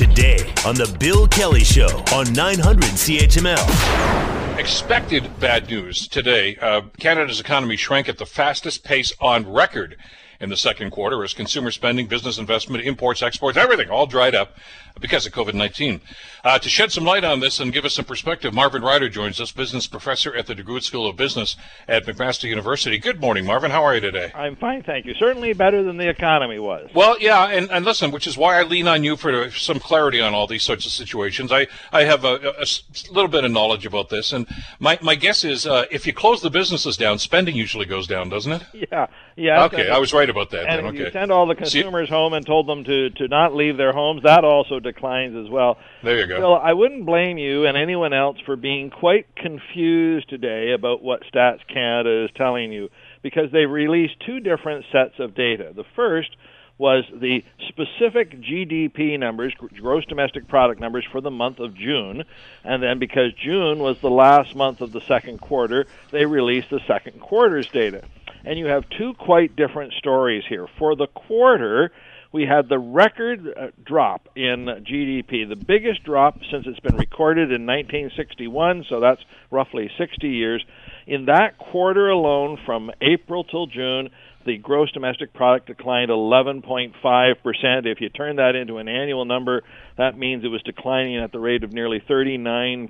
today on The Bill Kelly Show on 900 CHML. Expected bad news today. Uh, Canada's economy shrank at the fastest pace on record in the second quarter as consumer spending, business investment, imports, exports, everything all dried up because of COVID 19. Uh, to shed some light on this and give us some perspective, Marvin Ryder joins us, business professor at the DeGroote School of Business at McMaster University. Good morning, Marvin. How are you today? I'm fine, thank you. Certainly better than the economy was. Well, yeah, and, and listen, which is why I lean on you for some clarity on all these sorts of situations. I, I have a, a little bit of knowledge about this, and my, my guess is uh, if you close the businesses down, spending usually goes down, doesn't it? Yeah, yeah. Okay, I was right about that. And then. Okay. you send all the consumers See, home and told them to, to not leave their homes, that also declines as well. There you go. Well, I wouldn't blame you and anyone else for being quite confused today about what Stats Canada is telling you because they released two different sets of data. The first was the specific GDP numbers, gross domestic product numbers for the month of June. And then because June was the last month of the second quarter, they released the second quarter's data. And you have two quite different stories here. For the quarter, we had the record uh, drop in GDP, the biggest drop since it's been recorded in 1961, so that's roughly 60 years. In that quarter alone, from April till June, the gross domestic product declined 11.5%. If you turn that into an annual number, that means it was declining at the rate of nearly 39%.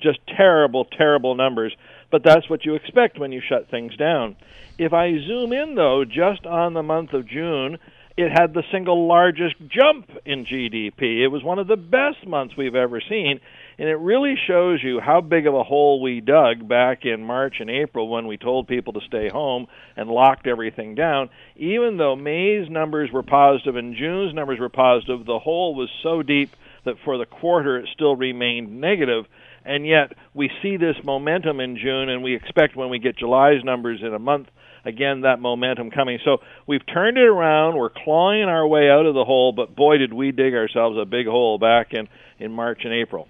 Just terrible, terrible numbers. But that's what you expect when you shut things down. If I zoom in, though, just on the month of June, it had the single largest jump in GDP. It was one of the best months we've ever seen, and it really shows you how big of a hole we dug back in March and April when we told people to stay home and locked everything down. Even though May's numbers were positive and June's numbers were positive, the hole was so deep that for the quarter it still remained negative. And yet we see this momentum in June, and we expect when we get July's numbers in a month again that momentum coming. So we've turned it around. We're clawing our way out of the hole, but boy, did we dig ourselves a big hole back in in March and April.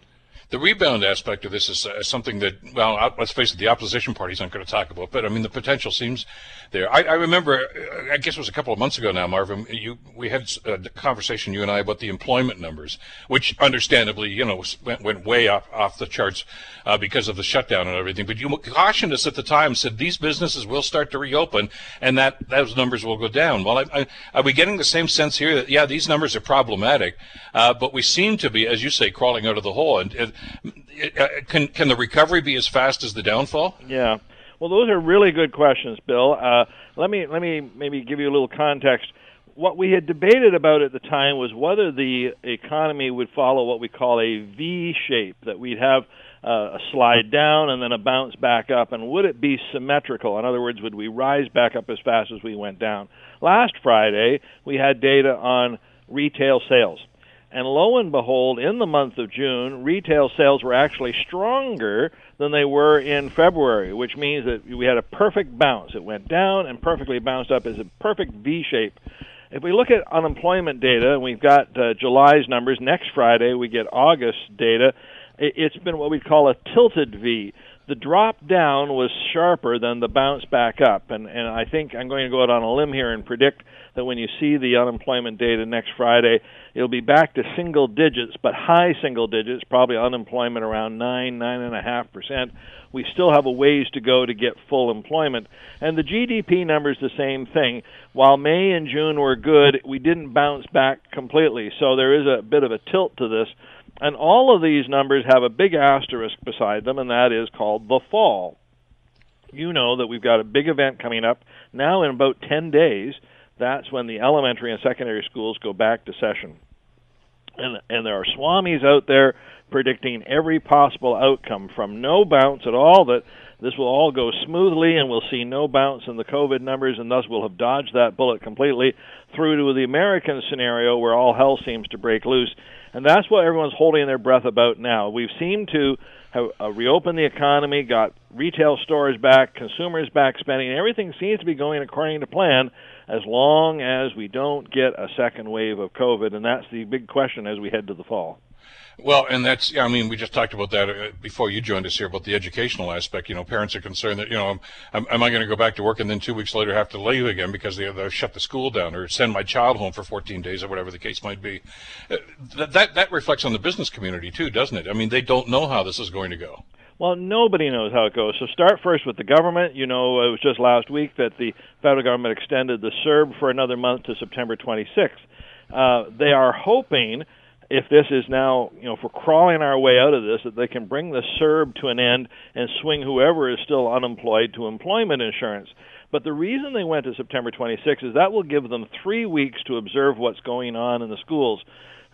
The rebound aspect of this is uh, something that, well, let's face it, the opposition parties aren't going to talk about. But I mean, the potential seems there. I, I remember, uh, I guess it was a couple of months ago now, Marvin. You, we had a conversation, you and I, about the employment numbers, which understandably, you know, went, went way off, off the charts uh, because of the shutdown and everything. But you cautioned us at the time, said these businesses will start to reopen, and that those numbers will go down. Well, I, I, are we getting the same sense here that yeah, these numbers are problematic, uh, but we seem to be, as you say, crawling out of the hole and. Uh, can can the recovery be as fast as the downfall? Yeah. Well, those are really good questions, Bill. Uh, let me let me maybe give you a little context. What we had debated about at the time was whether the economy would follow what we call a V shape, that we'd have uh, a slide down and then a bounce back up, and would it be symmetrical? In other words, would we rise back up as fast as we went down? Last Friday, we had data on retail sales. And lo and behold, in the month of June, retail sales were actually stronger than they were in February, which means that we had a perfect bounce. It went down and perfectly bounced up as a perfect V shape. If we look at unemployment data, and we've got uh, July's numbers, next Friday we get August data, it's been what we call a tilted V the drop down was sharper than the bounce back up. And, and I think I'm going to go out on a limb here and predict that when you see the unemployment data next Friday, it'll be back to single digits, but high single digits, probably unemployment around nine, nine and a half percent. We still have a ways to go to get full employment. And the GDP numbers the same thing. While May and June were good, we didn't bounce back completely. So there is a bit of a tilt to this. And all of these numbers have a big asterisk beside them, and that is called the fall. You know that we've got a big event coming up now in about 10 days. That's when the elementary and secondary schools go back to session. And, and there are swamis out there predicting every possible outcome from no bounce at all that this will all go smoothly and we'll see no bounce in the COVID numbers and thus we'll have dodged that bullet completely through to the American scenario where all hell seems to break loose and that's what everyone's holding their breath about now. We've seemed to have uh, reopened the economy, got retail stores back, consumers back spending, everything seems to be going according to plan as long as we don't get a second wave of COVID. And that's the big question as we head to the fall. Well, and that's, I mean, we just talked about that uh, before you joined us here about the educational aspect. You know, parents are concerned that, you know, am, am I going to go back to work and then two weeks later have to leave again because they, they've shut the school down or send my child home for 14 days or whatever the case might be. Uh, that, that, that reflects on the business community too, doesn't it? I mean, they don't know how this is going to go. Well, nobody knows how it goes. So start first with the government. You know, it was just last week that the federal government extended the CERB for another month to September 26th. Uh, they are hoping if this is now, you know, if we're crawling our way out of this, that they can bring the CERB to an end and swing whoever is still unemployed to employment insurance. But the reason they went to September 26 is that will give them three weeks to observe what's going on in the schools.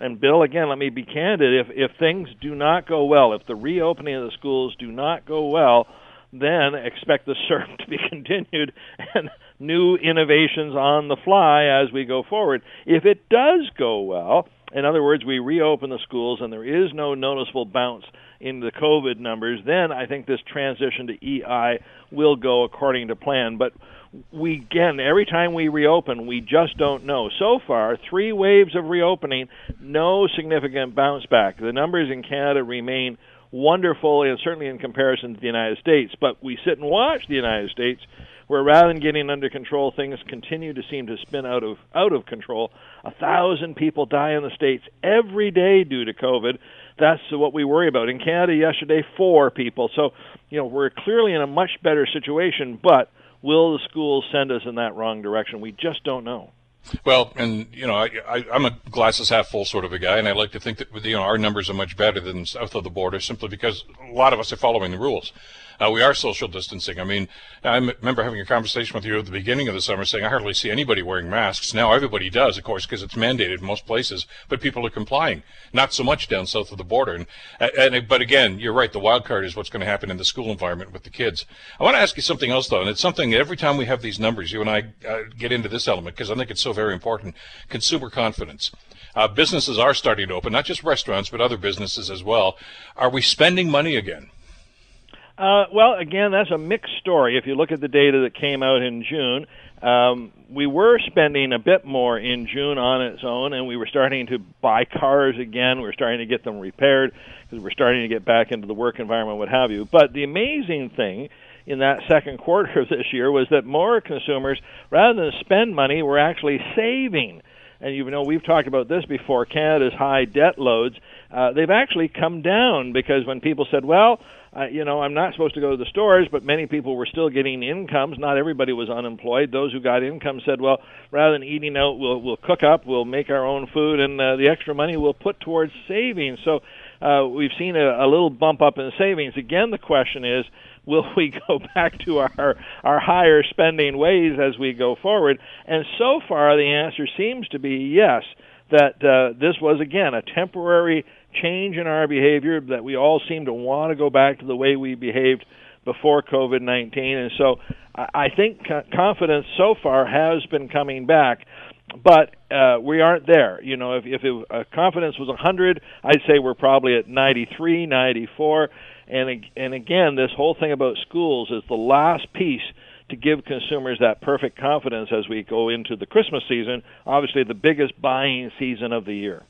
And Bill, again, let me be candid. If if things do not go well, if the reopening of the schools do not go well, then expect the CERB to be continued and new innovations on the fly as we go forward. If it does go well, in other words, we reopen the schools and there is no noticeable bounce in the COVID numbers, then I think this transition to EI will go according to plan. But we again, every time we reopen, we just don't know. So far, three waves of reopening, no significant bounce back. The numbers in Canada remain wonderful, and certainly in comparison to the United States. But we sit and watch the United States where rather than getting under control, things continue to seem to spin out of out of control. A thousand people die in the states every day due to COVID. That's what we worry about. In Canada yesterday, four people. So, you know, we're clearly in a much better situation. But will the schools send us in that wrong direction? We just don't know. Well, and you know, I, am a glasses half full sort of a guy, and I like to think that you know our numbers are much better than south of the border, simply because a lot of us are following the rules. Uh, we are social distancing. I mean, I remember having a conversation with you at the beginning of the summer saying I hardly see anybody wearing masks. Now everybody does, of course, because it's mandated in most places, but people are complying. Not so much down south of the border. And, and but again, you're right. The wild card is what's going to happen in the school environment with the kids. I want to ask you something else though, and it's something every time we have these numbers, you and I uh, get into this element because I think it's so very important. Consumer confidence. Uh, businesses are starting to open, not just restaurants, but other businesses as well. Are we spending money again? Uh, well, again, that's a mixed story. If you look at the data that came out in June, um, we were spending a bit more in June on its own, and we were starting to buy cars again. We were starting to get them repaired because we're starting to get back into the work environment, what have you. But the amazing thing in that second quarter of this year was that more consumers, rather than spend money, were actually saving. And you know, we've talked about this before. Canada's high debt loads, uh, they've actually come down because when people said, "Well," uh, you know, I'm not supposed to go to the stores, but many people were still getting incomes. Not everybody was unemployed. Those who got income said, well, rather than eating out, we'll we'll cook up, we'll make our own food, and uh, the extra money we'll put towards savings. So uh, we've seen a, a little bump up in savings. Again, the question is, will we go back to our our higher spending ways as we go forward? And so far, the answer seems to be yes. That uh, this was again a temporary change in our behavior that we all seem to want to go back to the way we behaved before COVID 19. And so I think confidence so far has been coming back. But uh, we aren't there. You know, if, if it, uh, confidence was 100, I'd say we're probably at 93, 94. And, and again, this whole thing about schools is the last piece to give consumers that perfect confidence as we go into the Christmas season, obviously the biggest buying season of the year.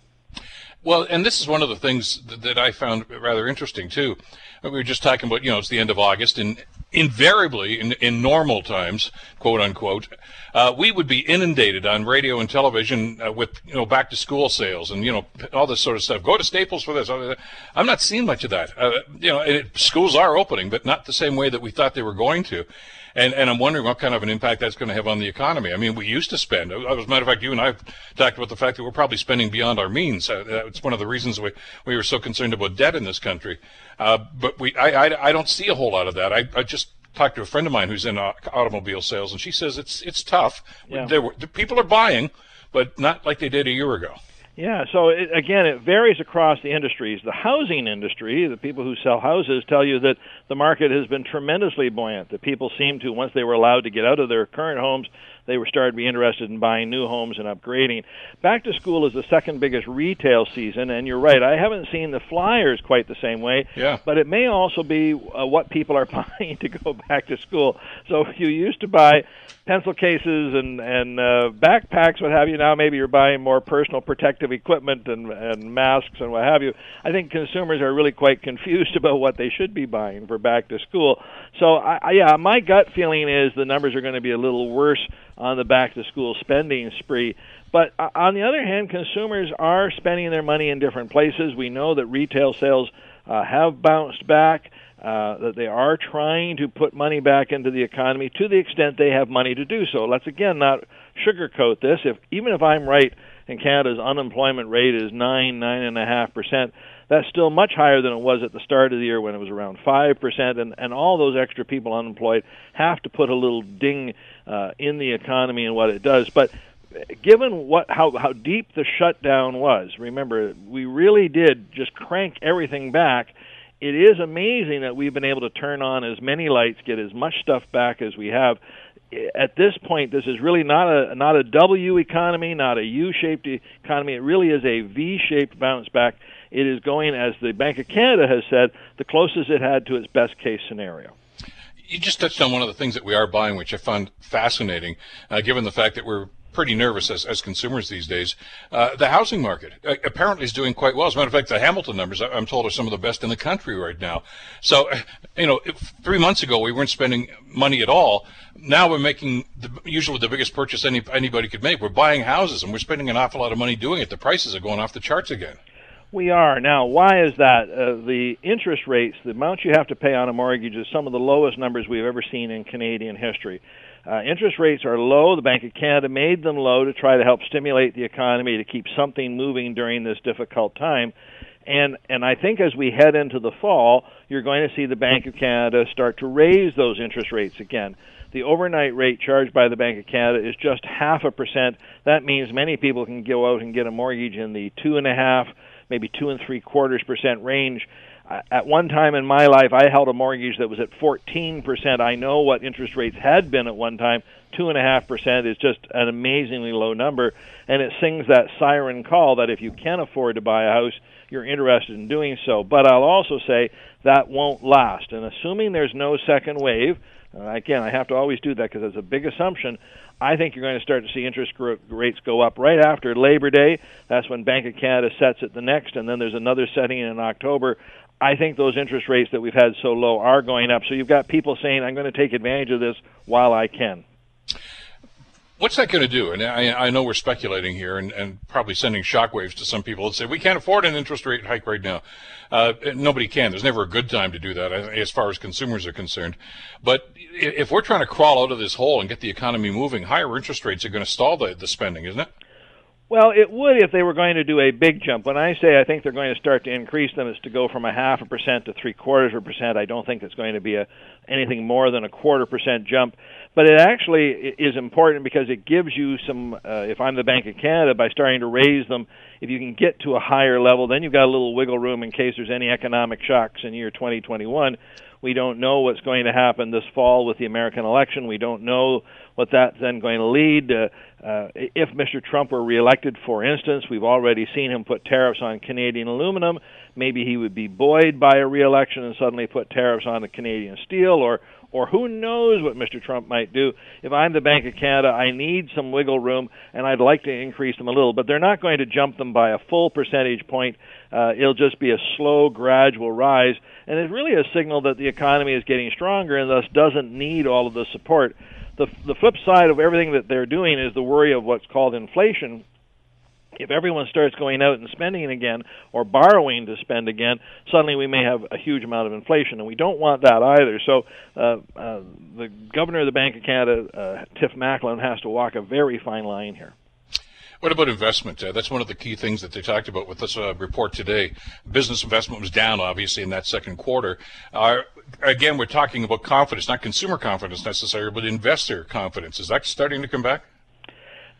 Well, and this is one of the things that I found rather interesting too. We were just talking about, you know, it's the end of August, and invariably, in, in normal times, quote unquote, uh, we would be inundated on radio and television uh, with, you know, back to school sales and, you know, all this sort of stuff. Go to Staples for this. I'm not seeing much of that. Uh, you know, it, schools are opening, but not the same way that we thought they were going to. And, and I'm wondering what kind of an impact that's going to have on the economy. I mean, we used to spend. As a matter of fact, you and I have talked about the fact that we're probably spending beyond our means. Uh, it's one of the reasons we, we were so concerned about debt in this country. Uh, but we, I, I, I, don't see a whole lot of that. I, I just talked to a friend of mine who's in uh, automobile sales, and she says it's it's tough. Yeah. There were, the people are buying, but not like they did a year ago. Yeah, so it, again, it varies across the industries. The housing industry, the people who sell houses, tell you that the market has been tremendously buoyant. The people seem to, once they were allowed to get out of their current homes, they were started to be interested in buying new homes and upgrading. Back to school is the second biggest retail season, and you're right. I haven't seen the flyers quite the same way. Yeah. But it may also be uh, what people are buying to go back to school. So if you used to buy pencil cases and and uh, backpacks, what have you, now maybe you're buying more personal protective equipment and and masks and what have you. I think consumers are really quite confused about what they should be buying for back to school. So I, I yeah, my gut feeling is the numbers are going to be a little worse on the back to school spending spree. But uh, on the other hand, consumers are spending their money in different places. We know that retail sales uh, have bounced back. Uh, that they are trying to put money back into the economy to the extent they have money to do so. Let's again not sugarcoat this. If even if I'm right and Canada's unemployment rate is nine nine and a half percent, that's still much higher than it was at the start of the year when it was around five percent. And and all those extra people unemployed have to put a little ding uh, in the economy and what it does. But given what how how deep the shutdown was, remember we really did just crank everything back it is amazing that we've been able to turn on as many lights, get as much stuff back as we have. At this point, this is really not a not a W economy, not a U-shaped economy. It really is a V-shaped bounce back. It is going, as the Bank of Canada has said, the closest it had to its best case scenario you just touched on one of the things that we are buying, which I find fascinating, uh, given the fact that we're pretty nervous as, as consumers these days. Uh, the housing market uh, apparently is doing quite well. As a matter of fact, the Hamilton numbers, I'm told, are some of the best in the country right now. So, you know, three months ago we weren't spending money at all. Now we're making the, usually the biggest purchase any, anybody could make. We're buying houses and we're spending an awful lot of money doing it. The prices are going off the charts again. We are. Now, why is that? Uh, the interest rates, the amount you have to pay on a mortgage is some of the lowest numbers we've ever seen in Canadian history. Uh, interest rates are low. The Bank of Canada made them low to try to help stimulate the economy to keep something moving during this difficult time. And and I think as we head into the fall, you're going to see the Bank of Canada start to raise those interest rates again. The overnight rate charged by the Bank of Canada is just half a percent. That means many people can go out and get a mortgage in the two and a half, maybe two and three quarters percent range at one time in my life, I held a mortgage that was at 14%. I know what interest rates had been at one time. Two and a half percent is just an amazingly low number, and it sings that siren call that if you can afford to buy a house, you're interested in doing so. But I'll also say that won't last. And assuming there's no second wave, uh, again, I have to always do that because it's a big assumption. I think you're going to start to see interest rates go up right after Labor Day. That's when Bank of Canada sets it the next, and then there's another setting in October. I think those interest rates that we've had so low are going up. So you've got people saying, I'm going to take advantage of this while I can. What's that going to do? And I, I know we're speculating here and, and, probably sending shockwaves to some people that say we can't afford an interest rate hike right now. Uh, nobody can. There's never a good time to do that as far as consumers are concerned. But if we're trying to crawl out of this hole and get the economy moving, higher interest rates are going to stall the, the spending, isn't it? Well, it would if they were going to do a big jump. When I say I think they're going to start to increase them, it's to go from a half a percent to three quarters of a percent. I don't think it's going to be a anything more than a quarter percent jump. But it actually is important because it gives you some. Uh, if I'm the Bank of Canada, by starting to raise them, if you can get to a higher level, then you've got a little wiggle room in case there's any economic shocks in year 2021. We don't know what's going to happen this fall with the American election. We don't know what that's then going to lead. Uh, uh, if Mr. Trump were reelected, for instance, we've already seen him put tariffs on Canadian aluminum. Maybe he would be buoyed by a reelection and suddenly put tariffs on the Canadian steel, or or who knows what Mr. Trump might do. If I'm the Bank of Canada, I need some wiggle room, and I'd like to increase them a little, but they're not going to jump them by a full percentage point. Uh, it'll just be a slow, gradual rise, and it's really a signal that the economy is getting stronger and thus doesn't need all of the support the the flip side of everything that they're doing is the worry of what's called inflation. If everyone starts going out and spending again or borrowing to spend again, suddenly we may have a huge amount of inflation, and we don't want that either. So, uh, uh, the governor of the Bank of Canada, uh, Tiff Macklem, has to walk a very fine line here. What about investment? Uh, that's one of the key things that they talked about with this uh, report today. Business investment was down, obviously, in that second quarter. Uh, again, we're talking about confidence, not consumer confidence necessarily, but investor confidence. Is that starting to come back?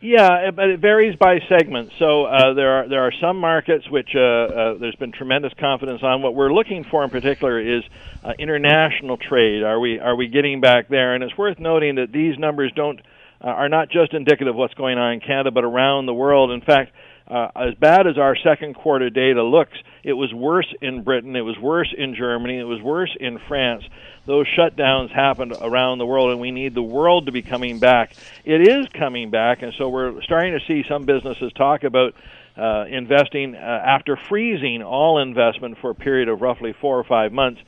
Yeah, but it varies by segment. So uh, there are there are some markets which uh, uh, there's been tremendous confidence on. What we're looking for in particular is uh, international trade. Are we are we getting back there? And it's worth noting that these numbers don't uh, are not just indicative of what's going on in Canada, but around the world. In fact, uh, as bad as our second quarter data looks, it was worse in Britain, it was worse in Germany, it was worse in France. Those shutdowns happened around the world, and we need the world to be coming back. It is coming back, and so we're starting to see some businesses talk about uh, investing uh, after freezing all investment for a period of roughly four or five months.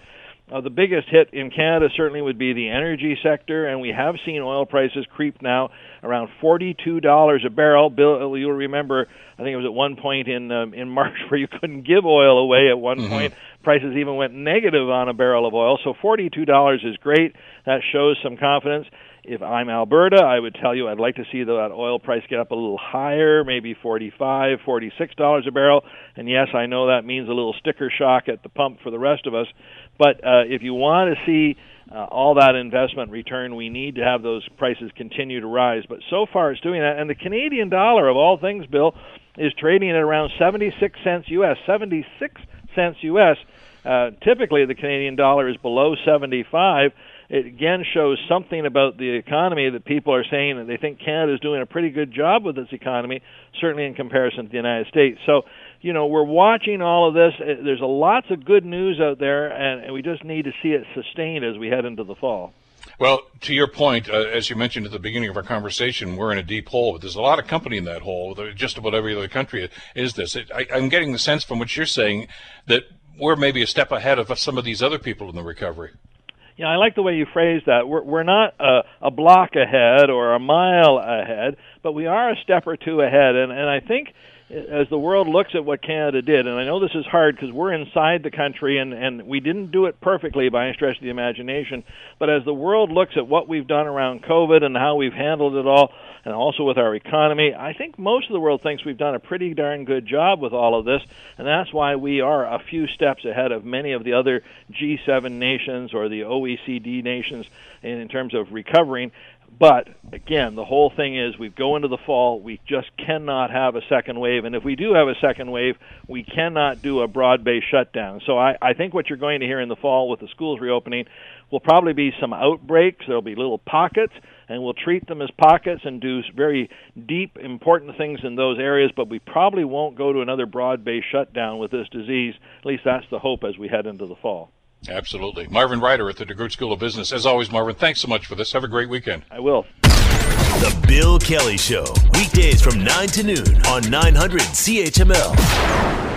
Uh, the biggest hit in Canada certainly would be the energy sector, and we have seen oil prices creep now around $42 a barrel. Bill, you'll remember, I think it was at one point in um, in March where you couldn't give oil away. At one mm-hmm. point, prices even went negative on a barrel of oil. So $42 is great. That shows some confidence. If I'm Alberta, I would tell you I'd like to see that oil price get up a little higher, maybe 45, 46 dollars a barrel. And yes, I know that means a little sticker shock at the pump for the rest of us. But uh, if you want to see uh, all that investment return, we need to have those prices continue to rise. But so far, it's doing that. And the Canadian dollar, of all things, Bill, is trading at around 76 cents U.S. 76 cents U.S. Uh, typically, the Canadian dollar is below 75 it again shows something about the economy that people are saying that they think Canada is doing a pretty good job with its economy, certainly in comparison to the United States. So, you know, we're watching all of this. Uh, there's a lots of good news out there, and we just need to see it sustained as we head into the fall. Well, to your point, uh, as you mentioned at the beginning of our conversation, we're in a deep hole. But there's a lot of company in that hole. Just about every other country is this. It, I, I'm getting the sense from what you're saying that we're maybe a step ahead of some of these other people in the recovery. Yeah, I like the way you phrase that. We're we're not a, a block ahead or a mile ahead, but we are a step or two ahead, and and I think as the world looks at what Canada did, and I know this is hard because we're inside the country and, and we didn't do it perfectly by any stretch of the imagination, but as the world looks at what we've done around COVID and how we've handled it all, and also with our economy, I think most of the world thinks we've done a pretty darn good job with all of this, and that's why we are a few steps ahead of many of the other G7 nations or the OECD nations in, in terms of recovering. But again, the whole thing is we go into the fall, we just cannot have a second wave. And if we do have a second wave, we cannot do a broad based shutdown. So I, I think what you're going to hear in the fall with the schools reopening will probably be some outbreaks. There'll be little pockets, and we'll treat them as pockets and do very deep, important things in those areas. But we probably won't go to another broad based shutdown with this disease. At least that's the hope as we head into the fall. Absolutely. Marvin Ryder at the DeGroote School of Business. As always, Marvin, thanks so much for this. Have a great weekend. I will. The Bill Kelly Show, weekdays from 9 to noon on 900 CHML.